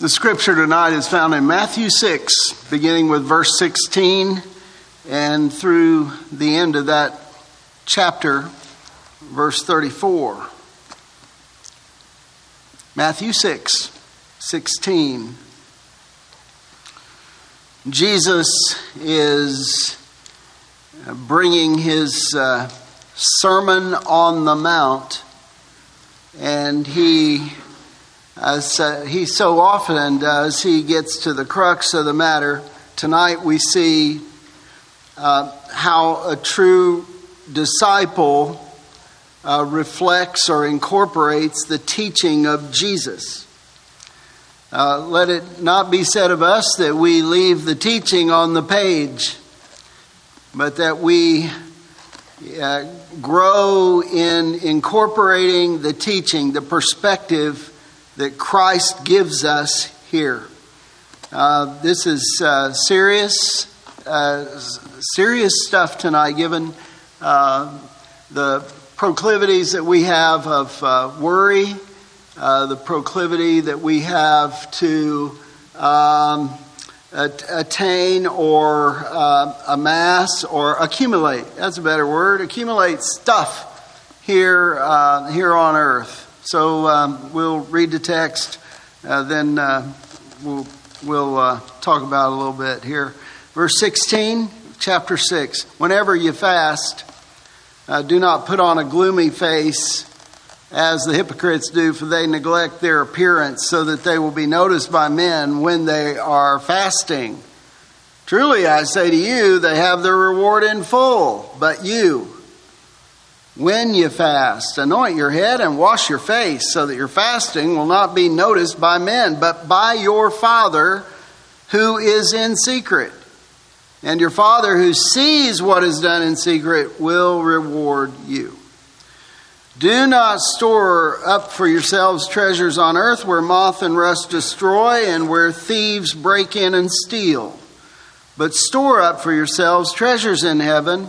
The scripture tonight is found in Matthew 6, beginning with verse 16 and through the end of that chapter, verse 34. Matthew 6, 16. Jesus is bringing his uh, Sermon on the Mount, and he as uh, he so often does, he gets to the crux of the matter. Tonight we see uh, how a true disciple uh, reflects or incorporates the teaching of Jesus. Uh, let it not be said of us that we leave the teaching on the page, but that we uh, grow in incorporating the teaching, the perspective that Christ gives us here. Uh, this is uh, serious, uh, serious stuff tonight, given uh, the proclivities that we have of uh, worry, uh, the proclivity that we have to um, attain or amass or accumulate. That's a better word. Accumulate stuff here here on earth. So um, we'll read the text, uh, then uh, we'll, we'll uh, talk about a little bit here. Verse 16, chapter 6. Whenever you fast, uh, do not put on a gloomy face as the hypocrites do, for they neglect their appearance so that they will be noticed by men when they are fasting. Truly, I say to you, they have their reward in full, but you, when you fast, anoint your head and wash your face, so that your fasting will not be noticed by men, but by your Father who is in secret. And your Father who sees what is done in secret will reward you. Do not store up for yourselves treasures on earth where moth and rust destroy and where thieves break in and steal. But store up for yourselves treasures in heaven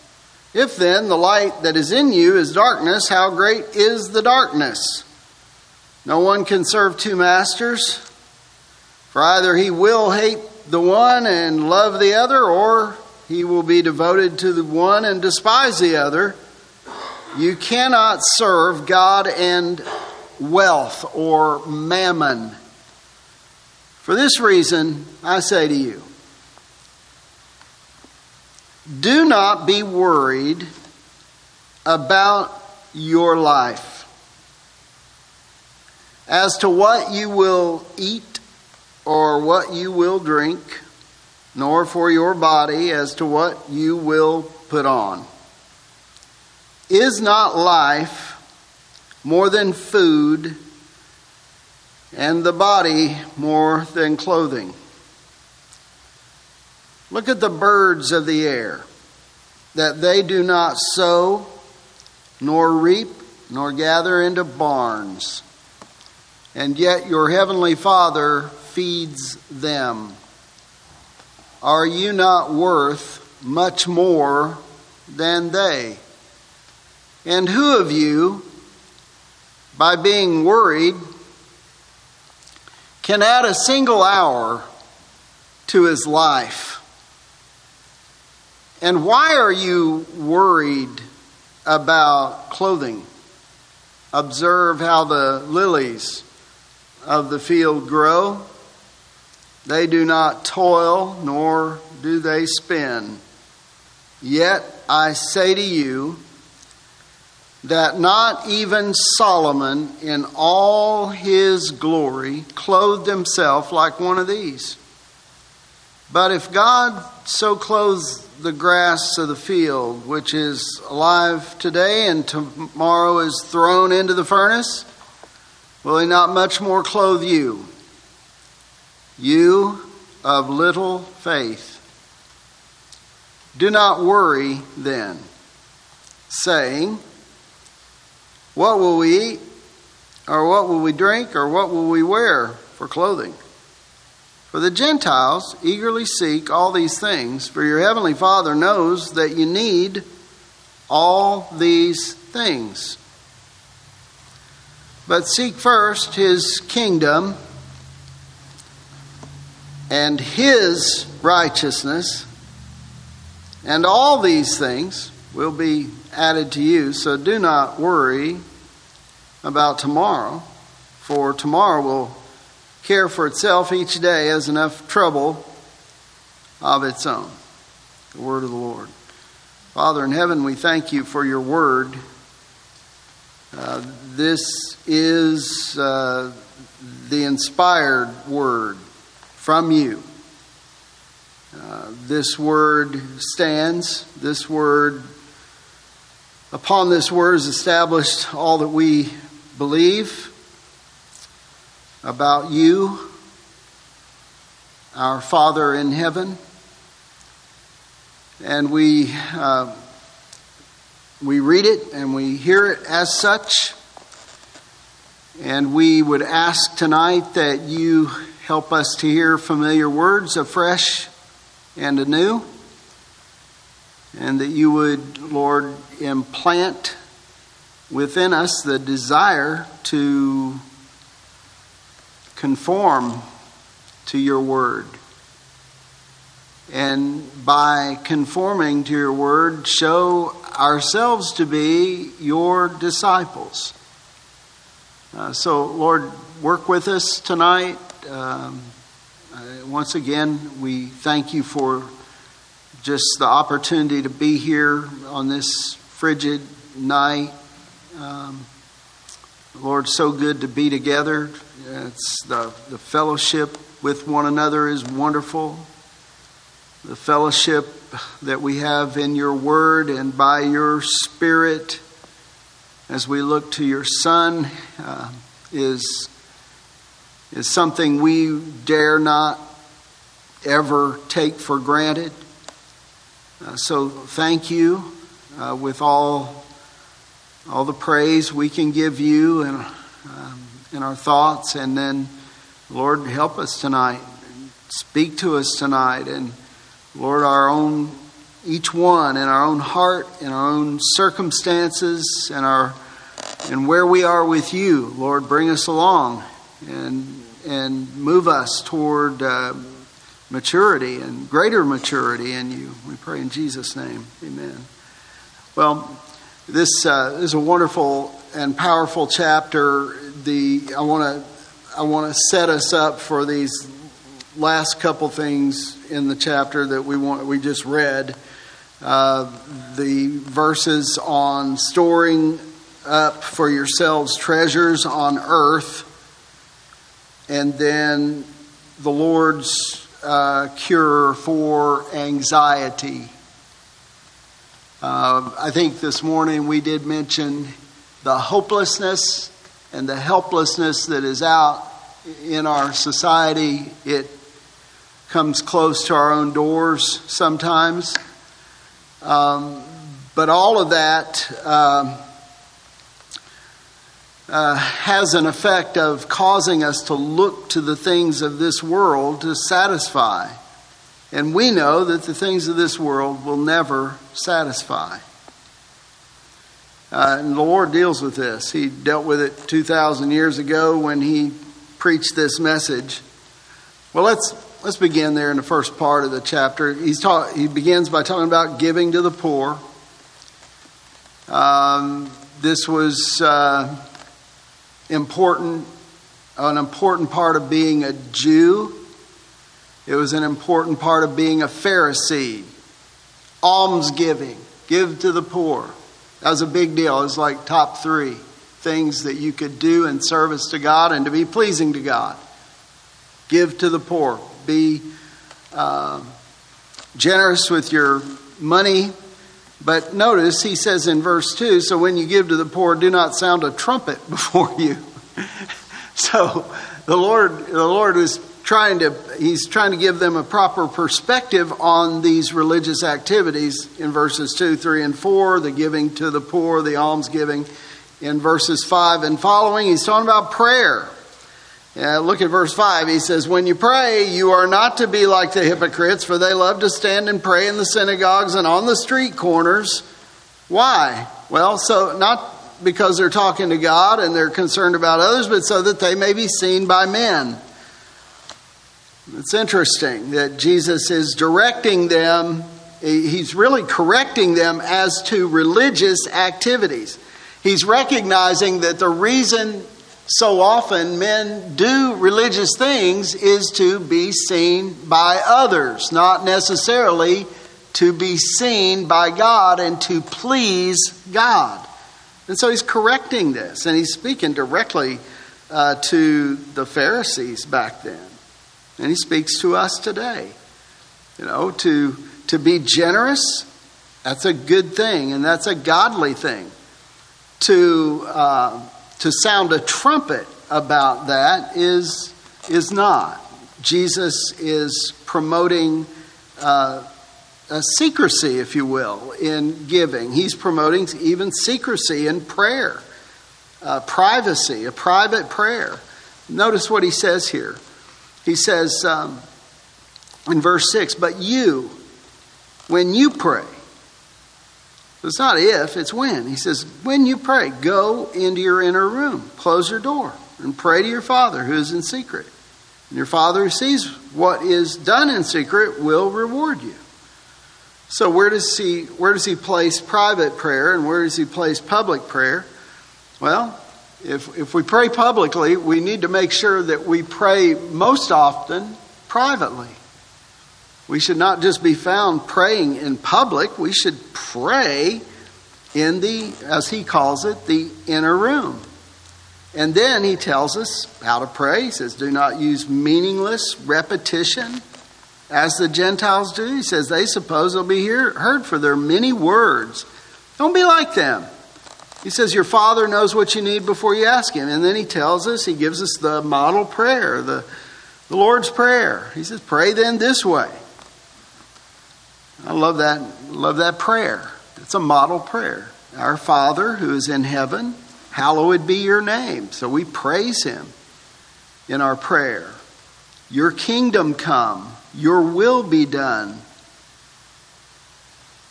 If then the light that is in you is darkness, how great is the darkness? No one can serve two masters, for either he will hate the one and love the other, or he will be devoted to the one and despise the other. You cannot serve God and wealth or mammon. For this reason, I say to you, do not be worried about your life as to what you will eat or what you will drink, nor for your body as to what you will put on. Is not life more than food, and the body more than clothing? Look at the birds of the air, that they do not sow, nor reap, nor gather into barns, and yet your heavenly Father feeds them. Are you not worth much more than they? And who of you, by being worried, can add a single hour to his life? And why are you worried about clothing? Observe how the lilies of the field grow. They do not toil, nor do they spin. Yet I say to you that not even Solomon in all his glory clothed himself like one of these. But if God so clothes the grass of the field, which is alive today and tomorrow is thrown into the furnace? Will he not much more clothe you? You of little faith. Do not worry then, saying, What will we eat? Or what will we drink? Or what will we wear for clothing? For the Gentiles eagerly seek all these things, for your heavenly Father knows that you need all these things. But seek first his kingdom and his righteousness, and all these things will be added to you. So do not worry about tomorrow, for tomorrow will care for itself. Each day has enough trouble of its own. The word of the Lord. Father in heaven, we thank you for your word. Uh, this is uh, the inspired word from you. Uh, this word stands. This word, upon this word is established all that we believe about you, our Father in heaven. And we, uh, we read it and we hear it as such. And we would ask tonight that you help us to hear familiar words afresh and anew. And that you would, Lord, implant within us the desire to conform to your word. And by conforming to your word, show ourselves to be your disciples. Uh, so, Lord, work with us tonight. Um, uh, once again, we thank you for just the opportunity to be here on this frigid night. Um, Lord, so good to be together. It's the, the fellowship with one another is wonderful. The fellowship that we have in your word and by your spirit as we look to your Son uh, is, is something we dare not ever take for granted. Uh, so thank you uh, with all, all the praise we can give you and um, in our thoughts. And then, Lord, help us tonight. Speak to us tonight. And Lord, our own, each one in our own heart, in our own circumstances, and our and where we are with you, Lord, bring us along and and move us toward uh, maturity and greater maturity in you. We pray in Jesus' name, Amen. Well, this uh, is a wonderful and powerful chapter the I want to I want to set us up for these last couple things in the chapter that we want we just read. Uh, the verses on storing up for yourselves treasures on earth, and then the Lord's uh, cure for anxiety. Uh, I think this morning we did mention the hopelessness and the helplessness that is out in our society, it comes close to our own doors sometimes. Um, but all of that um, uh, has an effect of causing us to look to the things of this world to satisfy. And we know that the things of this world will never satisfy. Uh, and the Lord deals with this. He dealt with it 2,000 years ago when He preached this message. Well, let's, let's begin there in the first part of the chapter. He's talk, he begins by talking about giving to the poor. Um, this was uh, important, an important part of being a Jew. It was an important part of being a Pharisee. Almsgiving, give to the poor. That was a big deal. It was like top three things that you could do in service to God and to be pleasing to God. Give to the poor. Be uh, generous with your money. But notice he says in verse 2 so when you give to the poor, do not sound a trumpet before you. so the Lord, the Lord was trying to he's trying to give them a proper perspective on these religious activities in verses 2 3 and 4 the giving to the poor the almsgiving in verses 5 and following. He's talking about prayer. Uh, look at verse 5 he says when you pray you are not to be like the hypocrites for they love to stand and pray in the synagogues and on the street corners. Why? Well so not because they're talking to god and they're concerned about others but so that they may be seen by men it's interesting that Jesus is directing them, he's really correcting them as to religious activities. He's recognizing that the reason so often men do religious things is to be seen by others, not necessarily to be seen by God and to please God. And so he's correcting this, and he's speaking directly uh, to the Pharisees back then. And he speaks to us today. You know, to, to be generous, that's a good thing, and that's a godly thing. To, uh, to sound a trumpet about that is, is not. Jesus is promoting uh, a secrecy, if you will, in giving. He's promoting even secrecy in prayer, uh, privacy, a private prayer. Notice what he says here. He says um, in verse 6, But you, when you pray, it's not if, it's when. He says, When you pray, go into your inner room, close your door, and pray to your Father who is in secret. And your Father who sees what is done in secret will reward you. So where does he where does he place private prayer and where does he place public prayer? Well, if, if we pray publicly, we need to make sure that we pray most often privately. We should not just be found praying in public, we should pray in the, as he calls it, the inner room. And then he tells us how to pray. He says, Do not use meaningless repetition as the Gentiles do. He says, They suppose they'll be hear, heard for their many words. Don't be like them. He says, Your Father knows what you need before you ask Him. And then He tells us, He gives us the model prayer, the, the Lord's Prayer. He says, Pray then this way. I love that, love that prayer. It's a model prayer. Our Father who is in heaven, hallowed be your name. So we praise Him in our prayer. Your kingdom come, your will be done.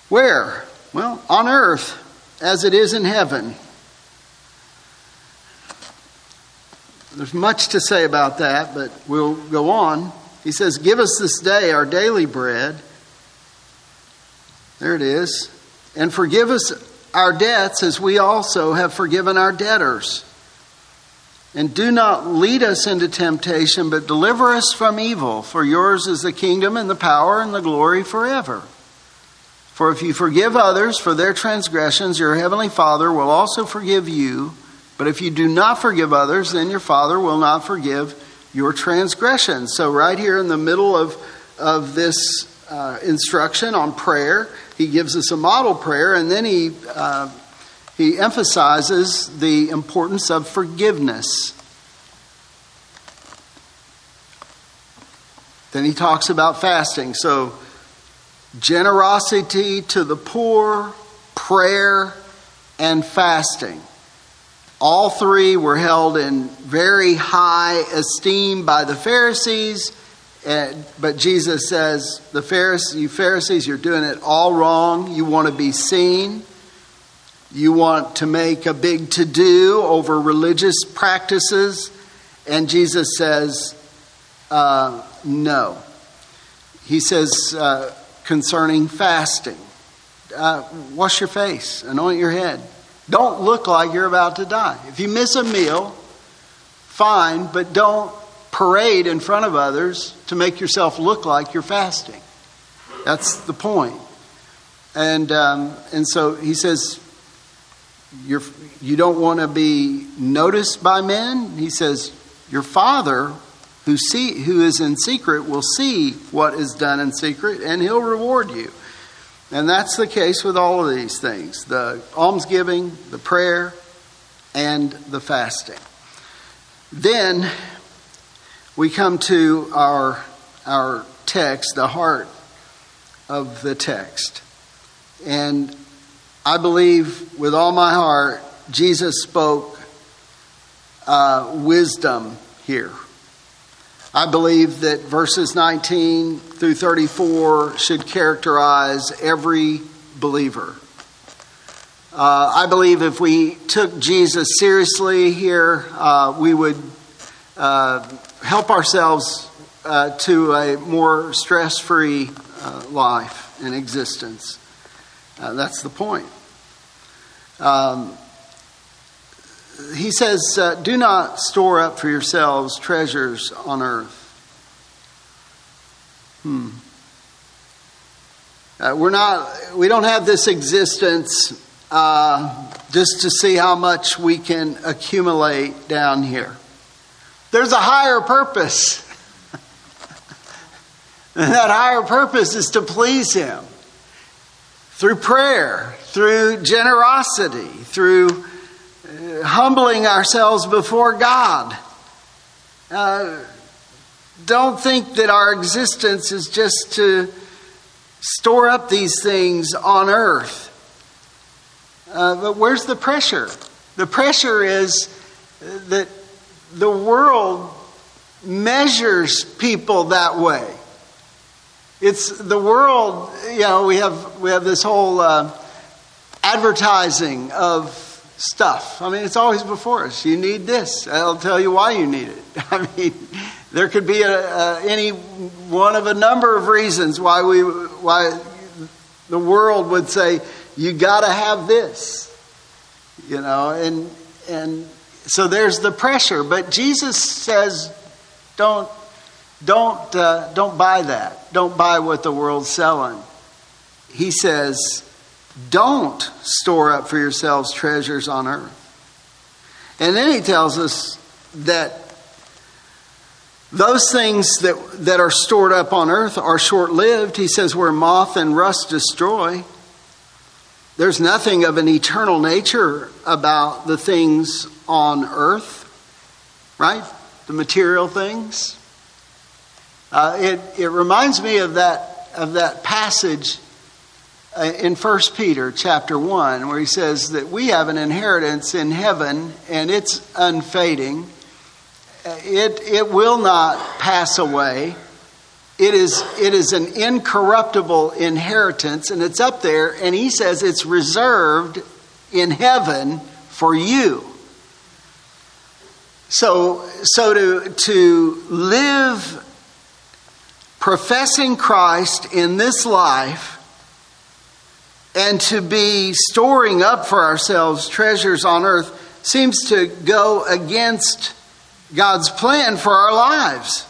Where? Well, on earth as it is in heaven. There's much to say about that, but we'll go on. He says, Give us this day our daily bread. There it is. And forgive us our debts as we also have forgiven our debtors. And do not lead us into temptation, but deliver us from evil. For yours is the kingdom and the power and the glory forever. For if you forgive others for their transgressions, your heavenly Father will also forgive you. But if you do not forgive others, then your Father will not forgive your transgressions. So, right here in the middle of, of this uh, instruction on prayer, he gives us a model prayer, and then he, uh, he emphasizes the importance of forgiveness. Then he talks about fasting. So, generosity to the poor, prayer, and fasting. All three were held in very high esteem by the Pharisees. But Jesus says, the Pharisees, you Pharisees, you're doing it all wrong. You want to be seen. You want to make a big to do over religious practices. And Jesus says, uh, no. He says, uh, concerning fasting. Uh, wash your face, anoint your head. Don't look like you're about to die. If you miss a meal, fine, but don't parade in front of others to make yourself look like you're fasting. That's the point. And, um, and so he says, you're, you don't want to be noticed by men. He says, Your Father who, see, who is in secret will see what is done in secret, and he'll reward you. And that's the case with all of these things the almsgiving, the prayer, and the fasting. Then we come to our, our text, the heart of the text. And I believe with all my heart, Jesus spoke uh, wisdom here. I believe that verses 19 through 34 should characterize every believer. Uh, I believe if we took Jesus seriously here, uh, we would uh, help ourselves uh, to a more stress free uh, life and existence. Uh, that's the point. Um, he says, uh, Do not store up for yourselves treasures on earth. Hmm. Uh, we're not, we don't have this existence uh, just to see how much we can accumulate down here. There's a higher purpose. and that higher purpose is to please Him through prayer, through generosity, through humbling ourselves before God. Uh, don't think that our existence is just to store up these things on earth. Uh, but where's the pressure? The pressure is that the world measures people that way. It's the world, you know, we have, we have this whole uh, advertising of stuff. I mean, it's always before us. You need this. I'll tell you why you need it. I mean, there could be a, a, any one of a number of reasons why we, why the world would say, you got to have this. You know, and, and so there's the pressure. But Jesus says, don't, don't, uh, don't buy that. Don't buy what the world's selling. He says, don't store up for yourselves treasures on earth. And then he tells us that those things that, that are stored up on earth are short lived. He says, where moth and rust destroy. There's nothing of an eternal nature about the things on earth, right? The material things. Uh, it, it reminds me of that, of that passage in 1 Peter chapter 1 where he says that we have an inheritance in heaven and it's unfading. Uh, it, it will not pass away. It is, it is an incorruptible inheritance and it's up there, and he says it's reserved in heaven for you. So, so to, to live professing Christ in this life and to be storing up for ourselves treasures on earth seems to go against God's plan for our lives.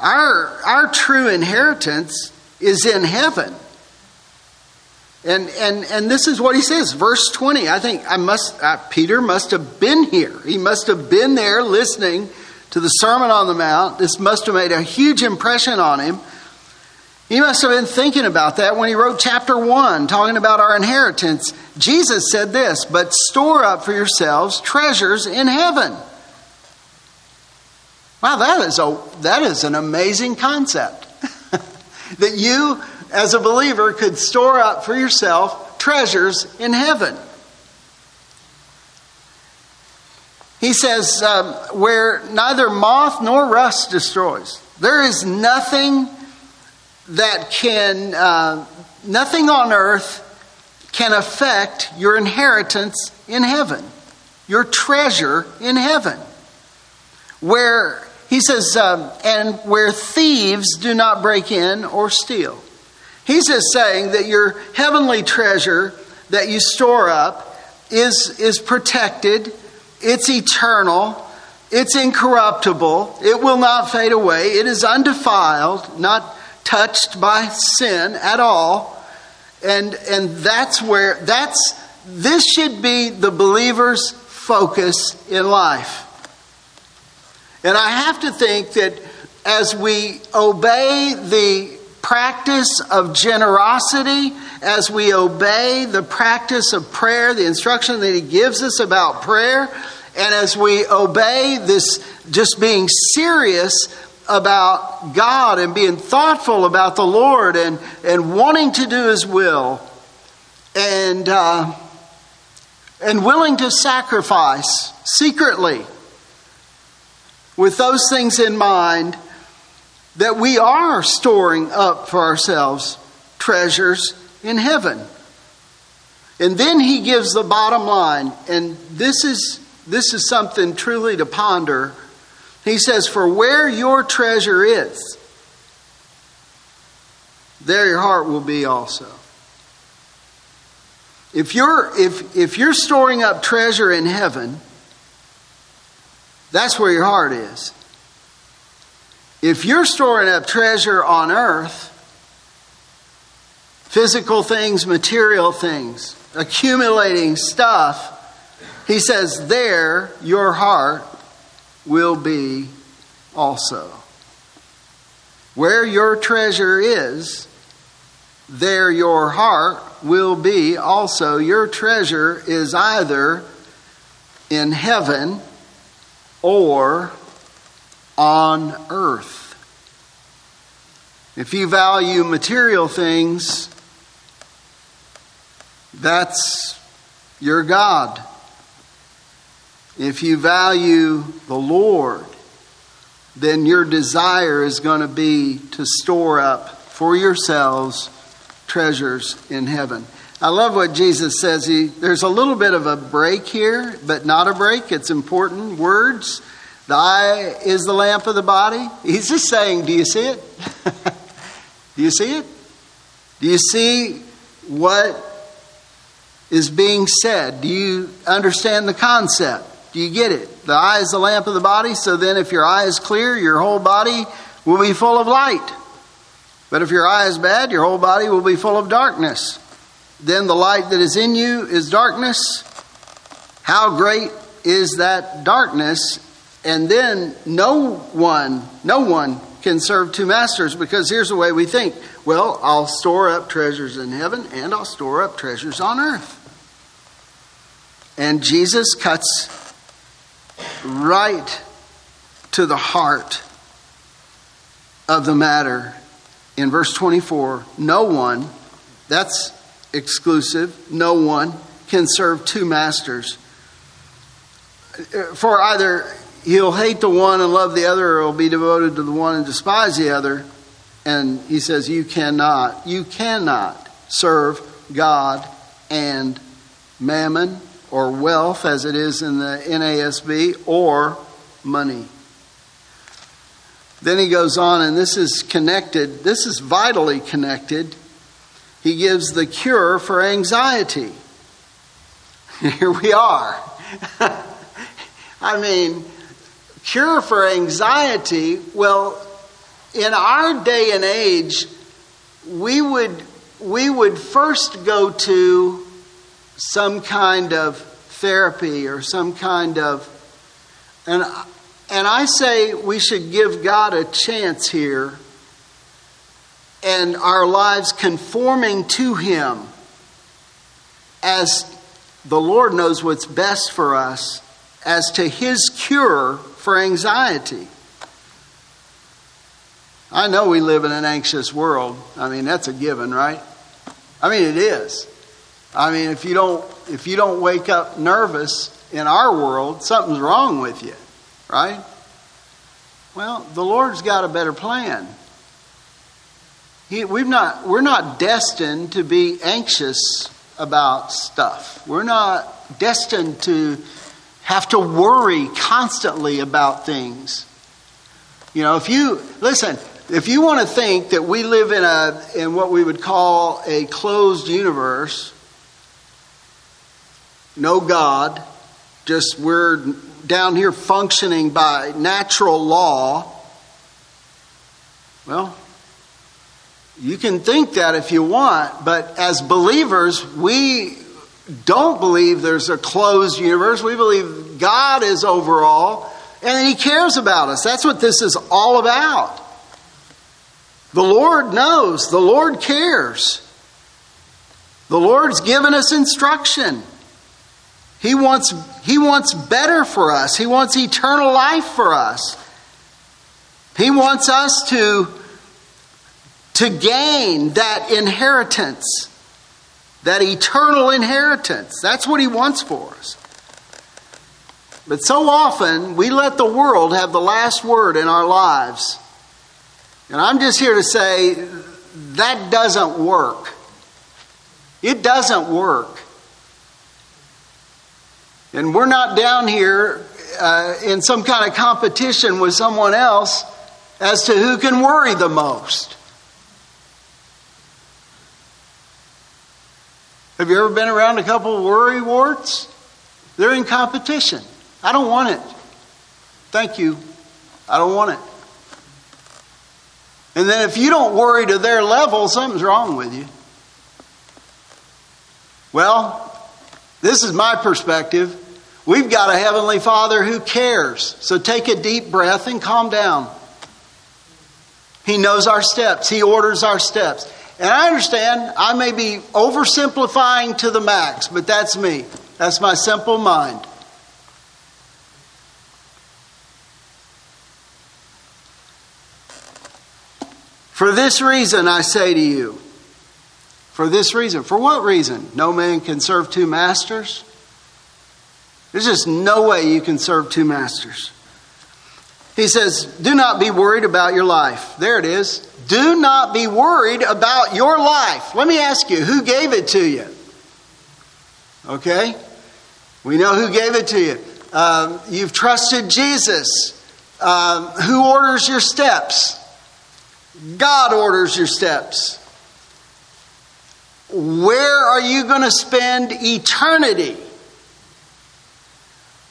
Our, our true inheritance is in heaven. And, and, and this is what he says, verse 20. I think I must, uh, Peter must have been here. He must have been there listening to the Sermon on the Mount. This must have made a huge impression on him. He must have been thinking about that when he wrote chapter 1, talking about our inheritance. Jesus said this, but store up for yourselves treasures in heaven. Wow, that is, a, that is an amazing concept. that you as a believer, could store up for yourself treasures in heaven. He says, um, where neither moth nor rust destroys. There is nothing that can, uh, nothing on earth can affect your inheritance in heaven, your treasure in heaven. Where, he says, um, and where thieves do not break in or steal. He's just saying that your heavenly treasure that you store up is, is protected, it's eternal, it's incorruptible, it will not fade away, it is undefiled, not touched by sin at all. And, and that's where, that's, this should be the believer's focus in life. And I have to think that as we obey the practice of generosity, as we obey the practice of prayer, the instruction that He gives us about prayer, And as we obey this, just being serious about God and being thoughtful about the Lord and, and wanting to do His will and, uh, and willing to sacrifice secretly with those things in mind, that we are storing up for ourselves treasures in heaven. And then he gives the bottom line, and this is, this is something truly to ponder. He says, For where your treasure is, there your heart will be also. If you're, if, if you're storing up treasure in heaven, that's where your heart is. If you're storing up treasure on earth, physical things, material things, accumulating stuff, he says, there your heart will be also. Where your treasure is, there your heart will be also. Your treasure is either in heaven or on earth. If you value material things, that's your God. If you value the Lord, then your desire is going to be to store up for yourselves treasures in heaven. I love what Jesus says. He, there's a little bit of a break here, but not a break. It's important. Words. The eye is the lamp of the body. He's just saying, Do you see it? do you see it? Do you see what is being said? Do you understand the concept? Do you get it? The eye is the lamp of the body, so then if your eye is clear, your whole body will be full of light. But if your eye is bad, your whole body will be full of darkness. Then the light that is in you is darkness. How great is that darkness? And then no one, no one can serve two masters because here's the way we think. Well, I'll store up treasures in heaven and I'll store up treasures on earth. And Jesus cuts right to the heart of the matter in verse 24. No one, that's exclusive, no one can serve two masters. For either he'll hate the one and love the other, or he'll be devoted to the one and despise the other. And he says, You cannot, you cannot serve God and mammon or wealth, as it is in the NASB, or money. Then he goes on, and this is connected, this is vitally connected. He gives the cure for anxiety. Here we are. I mean, cure for anxiety, well, in our day and age, we would, we would first go to some kind of therapy or some kind of. And, and I say we should give God a chance here and our lives conforming to Him as the Lord knows what's best for us as to His cure for anxiety. I know we live in an anxious world. I mean, that's a given, right? I mean, it is. I mean, if you don't if you don't wake up nervous in our world, something's wrong with you, right? Well, the Lord's got a better plan. He, we've not, we're not destined to be anxious about stuff. We're not destined to have to worry constantly about things. You know, if you, listen, if you want to think that we live in, a, in what we would call a closed universe, no God, just we're down here functioning by natural law, well, you can think that if you want, but as believers, we don't believe there's a closed universe. We believe God is over all and He cares about us. That's what this is all about. The Lord knows, the Lord cares. The Lord's given us instruction. He wants, He wants better for us. He wants eternal life for us. He wants us to, to gain that inheritance, that eternal inheritance. That's what He wants for us. But so often, we let the world have the last word in our lives. And I'm just here to say that doesn't work. It doesn't work. And we're not down here uh, in some kind of competition with someone else as to who can worry the most. Have you ever been around a couple of worry warts? They're in competition. I don't want it. Thank you. I don't want it. And then if you don't worry to their level, something's wrong with you. Well, this is my perspective. We've got a Heavenly Father who cares. So take a deep breath and calm down. He knows our steps, He orders our steps. And I understand I may be oversimplifying to the max, but that's me. That's my simple mind. For this reason, I say to you, for this reason. For what reason? No man can serve two masters. There's just no way you can serve two masters. He says, Do not be worried about your life. There it is. Do not be worried about your life. Let me ask you, who gave it to you? Okay? We know who gave it to you. Um, you've trusted Jesus. Um, who orders your steps? God orders your steps. Where are you going to spend eternity?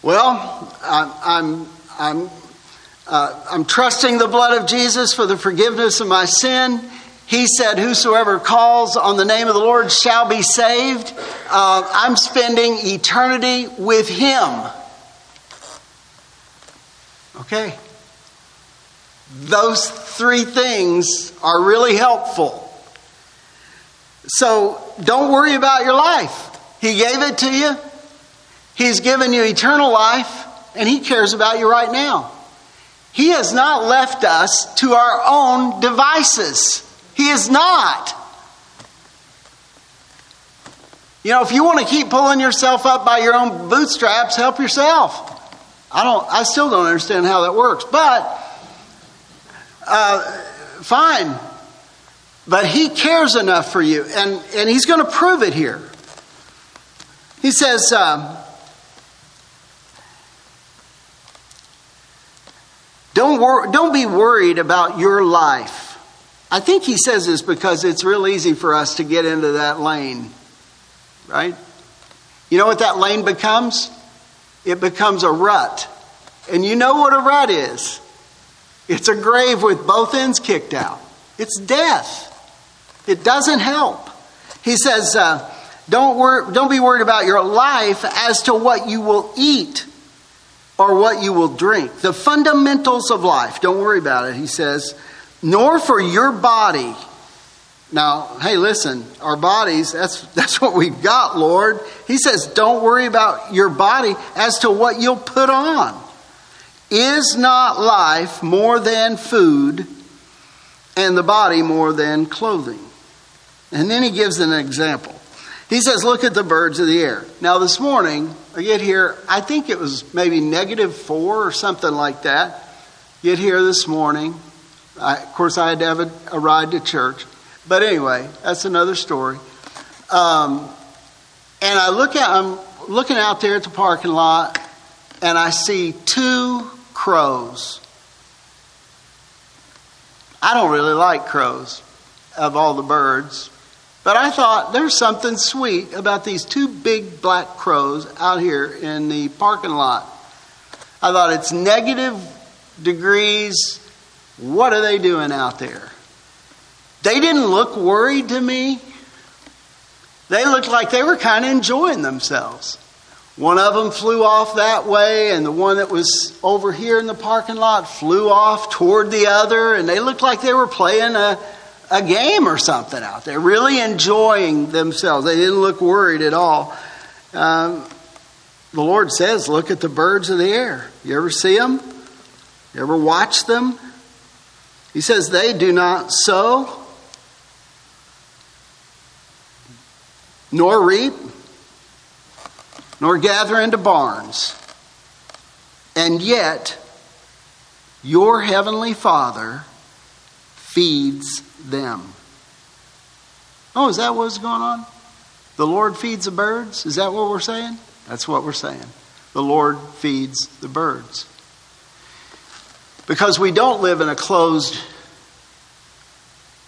Well, I'm, I'm, uh, I'm trusting the blood of Jesus for the forgiveness of my sin. He said, Whosoever calls on the name of the Lord shall be saved. Uh, I'm spending eternity with Him. Okay. Those three things are really helpful. So don't worry about your life. He gave it to you, He's given you eternal life, and He cares about you right now. He has not left us to our own devices. He is not. You know, if you want to keep pulling yourself up by your own bootstraps, help yourself. I don't. I still don't understand how that works, but uh, fine. But he cares enough for you, and, and he's going to prove it here. He says, uh, don't, wor- don't be worried about your life. I think he says this because it's real easy for us to get into that lane, right? You know what that lane becomes? It becomes a rut. And you know what a rut is it's a grave with both ends kicked out, it's death. It doesn't help. He says, uh, don't, wor- don't be worried about your life as to what you will eat or what you will drink. The fundamentals of life, don't worry about it, he says, nor for your body. Now, hey, listen, our bodies, that's, that's what we've got, Lord. He says, don't worry about your body as to what you'll put on. Is not life more than food and the body more than clothing? And then he gives an example. He says, Look at the birds of the air. Now, this morning, I get here, I think it was maybe negative four or something like that. Get here this morning. I, of course, I had to have a, a, ride to church. But anyway, that's another story. Um, and I look at, I'm looking out there at the parking lot, and I see two crows. I don't really like crows of all the birds. But I thought there's something sweet about these two big black crows out here in the parking lot. I thought it's negative degrees. What are they doing out there? They didn't look worried to me. They looked like they were kind of enjoying themselves. One of them flew off that way, and the one that was over here in the parking lot flew off toward the other, and they looked like they were playing a a game or something out there, really enjoying themselves. They didn't look worried at all. Um, the Lord says, look at the birds of the air. You ever see them? You ever watch them? He says, they do not sow, nor reap, nor gather into barns. And yet, your heavenly Father feeds them. Oh, is that what's going on? The Lord feeds the birds? Is that what we're saying? That's what we're saying. The Lord feeds the birds. Because we don't live in a closed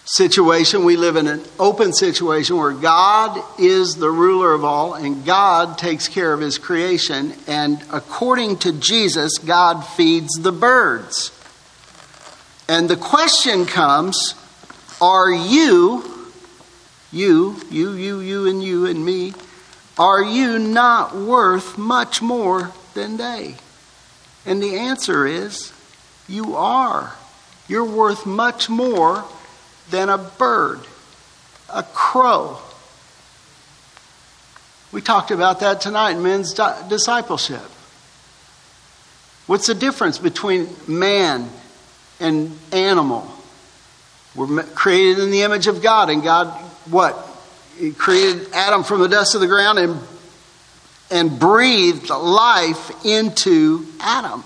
situation, we live in an open situation where God is the ruler of all and God takes care of his creation. And according to Jesus, God feeds the birds. And the question comes are you, you, you, you, you, and you, and me, are you not worth much more than they? And the answer is you are. You're worth much more than a bird, a crow. We talked about that tonight in men's discipleship. What's the difference between man and animal? We're created in the image of God, and God, what? He created Adam from the dust of the ground and, and breathed life into Adam.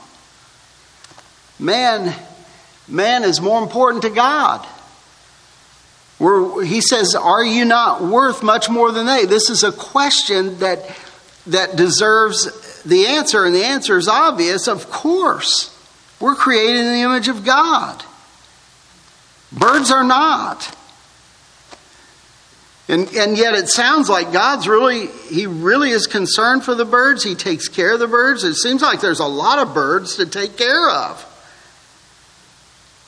Man, man is more important to God. We're, he says, Are you not worth much more than they? This is a question that, that deserves the answer, and the answer is obvious. Of course, we're created in the image of God. Birds are not. And, and yet it sounds like God's really, He really is concerned for the birds. He takes care of the birds. It seems like there's a lot of birds to take care of.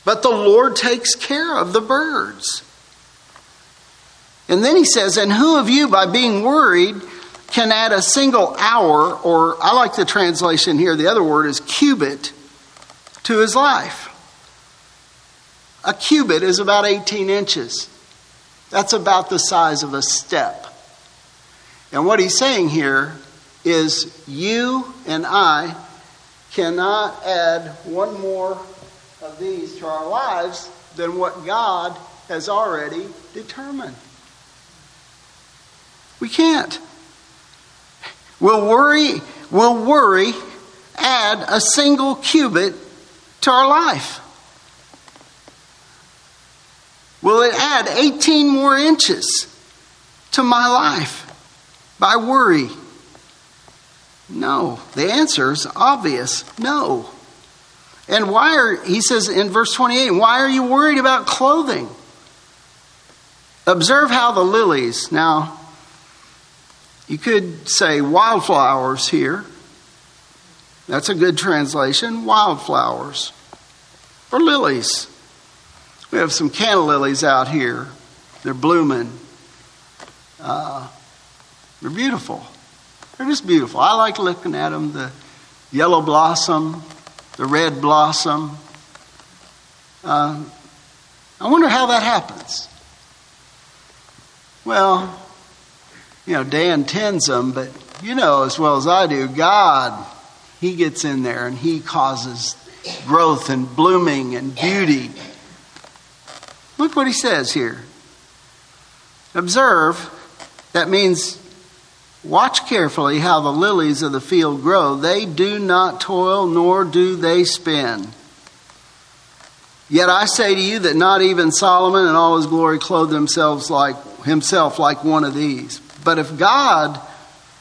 But the Lord takes care of the birds. And then he says, And who of you, by being worried, can add a single hour, or I like the translation here, the other word is cubit, to his life? A cubit is about 18 inches. That's about the size of a step. And what he's saying here is you and I cannot add one more of these to our lives than what God has already determined. We can't. Will worry, will worry add a single cubit to our life? Will it add 18 more inches to my life by worry? No. The answer is obvious no. And why are, he says in verse 28, why are you worried about clothing? Observe how the lilies, now, you could say wildflowers here. That's a good translation. Wildflowers. Or lilies. We have some canna lilies out here. They're blooming. Uh, they're beautiful. They're just beautiful. I like looking at them. The yellow blossom, the red blossom. Uh, I wonder how that happens. Well, you know, Dan tends them, but you know as well as I do, God, He gets in there and He causes growth and blooming and beauty Look what he says here. Observe, that means watch carefully how the lilies of the field grow. They do not toil, nor do they spin. Yet I say to you that not even Solomon in all his glory clothed themselves like himself like one of these. But if God,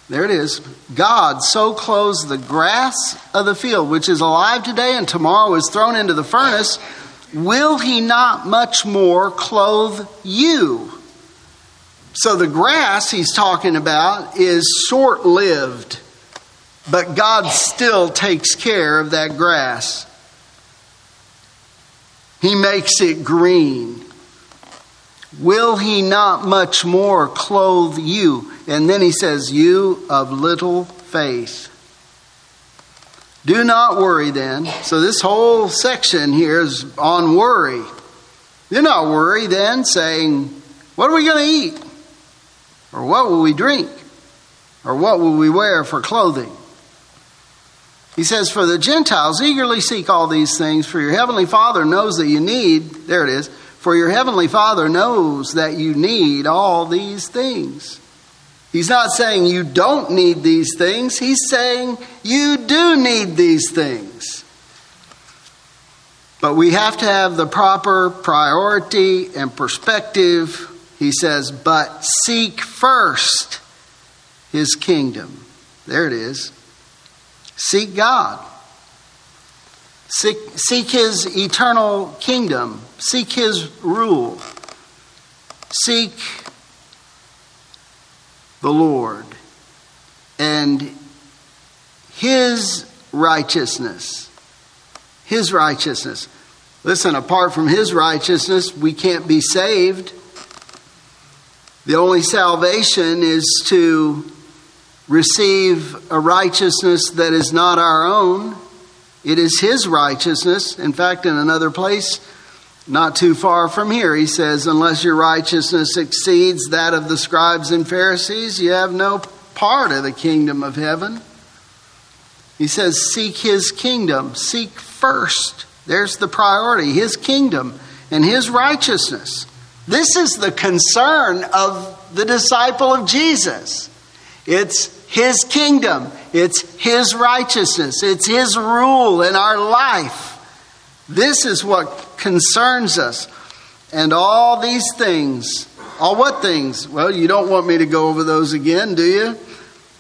there it is, God so clothes the grass of the field, which is alive today and tomorrow is thrown into the furnace, will he not much more clothe you? So the grass he's talking about is short lived, but God still takes care of that grass. He makes it green. Will he not much more clothe you? And then he says, You of little faith. Do not worry then. So, this whole section here is on worry. Do not worry then, saying, What are we going to eat? Or what will we drink? Or what will we wear for clothing? He says, For the Gentiles, eagerly seek all these things, for your heavenly Father knows that you need, there it is, for your heavenly Father knows that you need all these things. He's not saying you don't need these things, he's saying you do need these things. But we have to have the proper priority and perspective. He says, but seek first his kingdom. There it is. Seek God. Seek, seek his eternal kingdom. Seek his rule. Seek the Lord and his righteousness. His righteousness. Listen, apart from his righteousness, we can't be saved. The only salvation is to receive a righteousness that is not our own. It is his righteousness. In fact, in another place, not too far from here, he says, Unless your righteousness exceeds that of the scribes and Pharisees, you have no part of the kingdom of heaven. He says, Seek his kingdom. Seek first. There's the priority his kingdom and his righteousness. This is the concern of the disciple of Jesus. It's his kingdom, it's his righteousness, it's his rule in our life. This is what concerns us. And all these things, all what things? Well, you don't want me to go over those again, do you?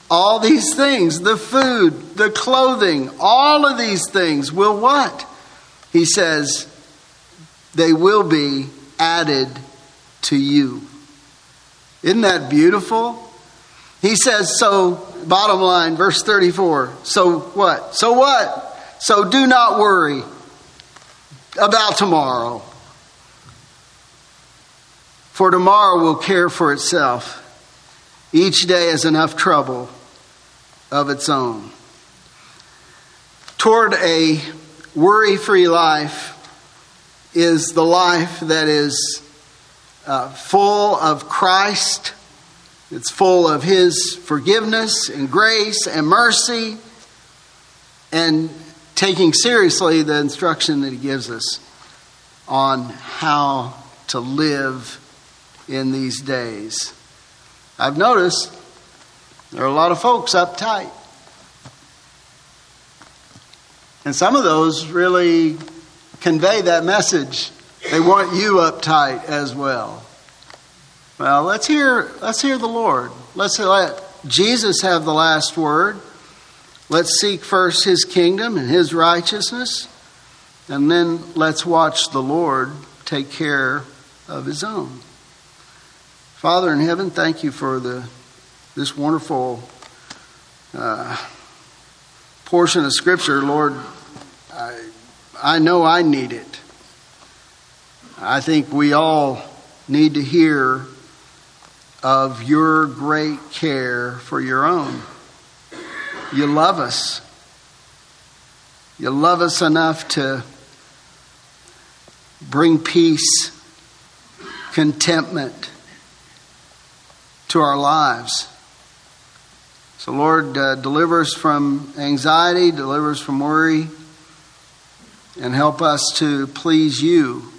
All these things, the food, the clothing, all of these things will what? He says, they will be added to you. Isn't that beautiful? He says, so, bottom line, verse 34. So what? So what? So do not worry about tomorrow. For tomorrow will care for itself. Each day has enough trouble of its own. Toward a worry free life is the life that is uh, full of Christ, it's full of His forgiveness and grace and mercy, and taking seriously the instruction that he gives us on how to live in these days. I've noticed there are a lot of folks uptight. And some of those really convey that message. They want you uptight as well. Well, let's hear let's hear the Lord. Let's let Jesus have the last word. Let's seek first his kingdom and his righteousness, and then let's watch the Lord take care of his own. Father in heaven, thank you for the, this wonderful uh, portion of Scripture. Lord, I, I know I need it. I think we all need to hear of your great care for your own. You love us. You love us enough to bring peace, contentment to our lives. So, Lord, uh, deliver us from anxiety, deliver us from worry, and help us to please you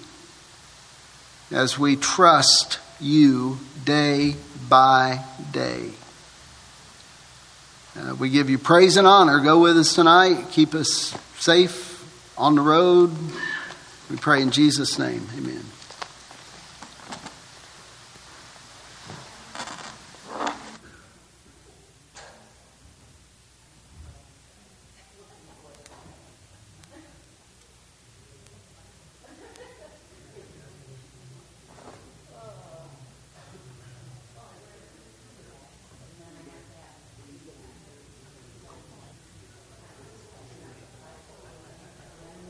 as we trust you day by day. Uh, we give you praise and honor. Go with us tonight. Keep us safe on the road. We pray in Jesus' name. Amen.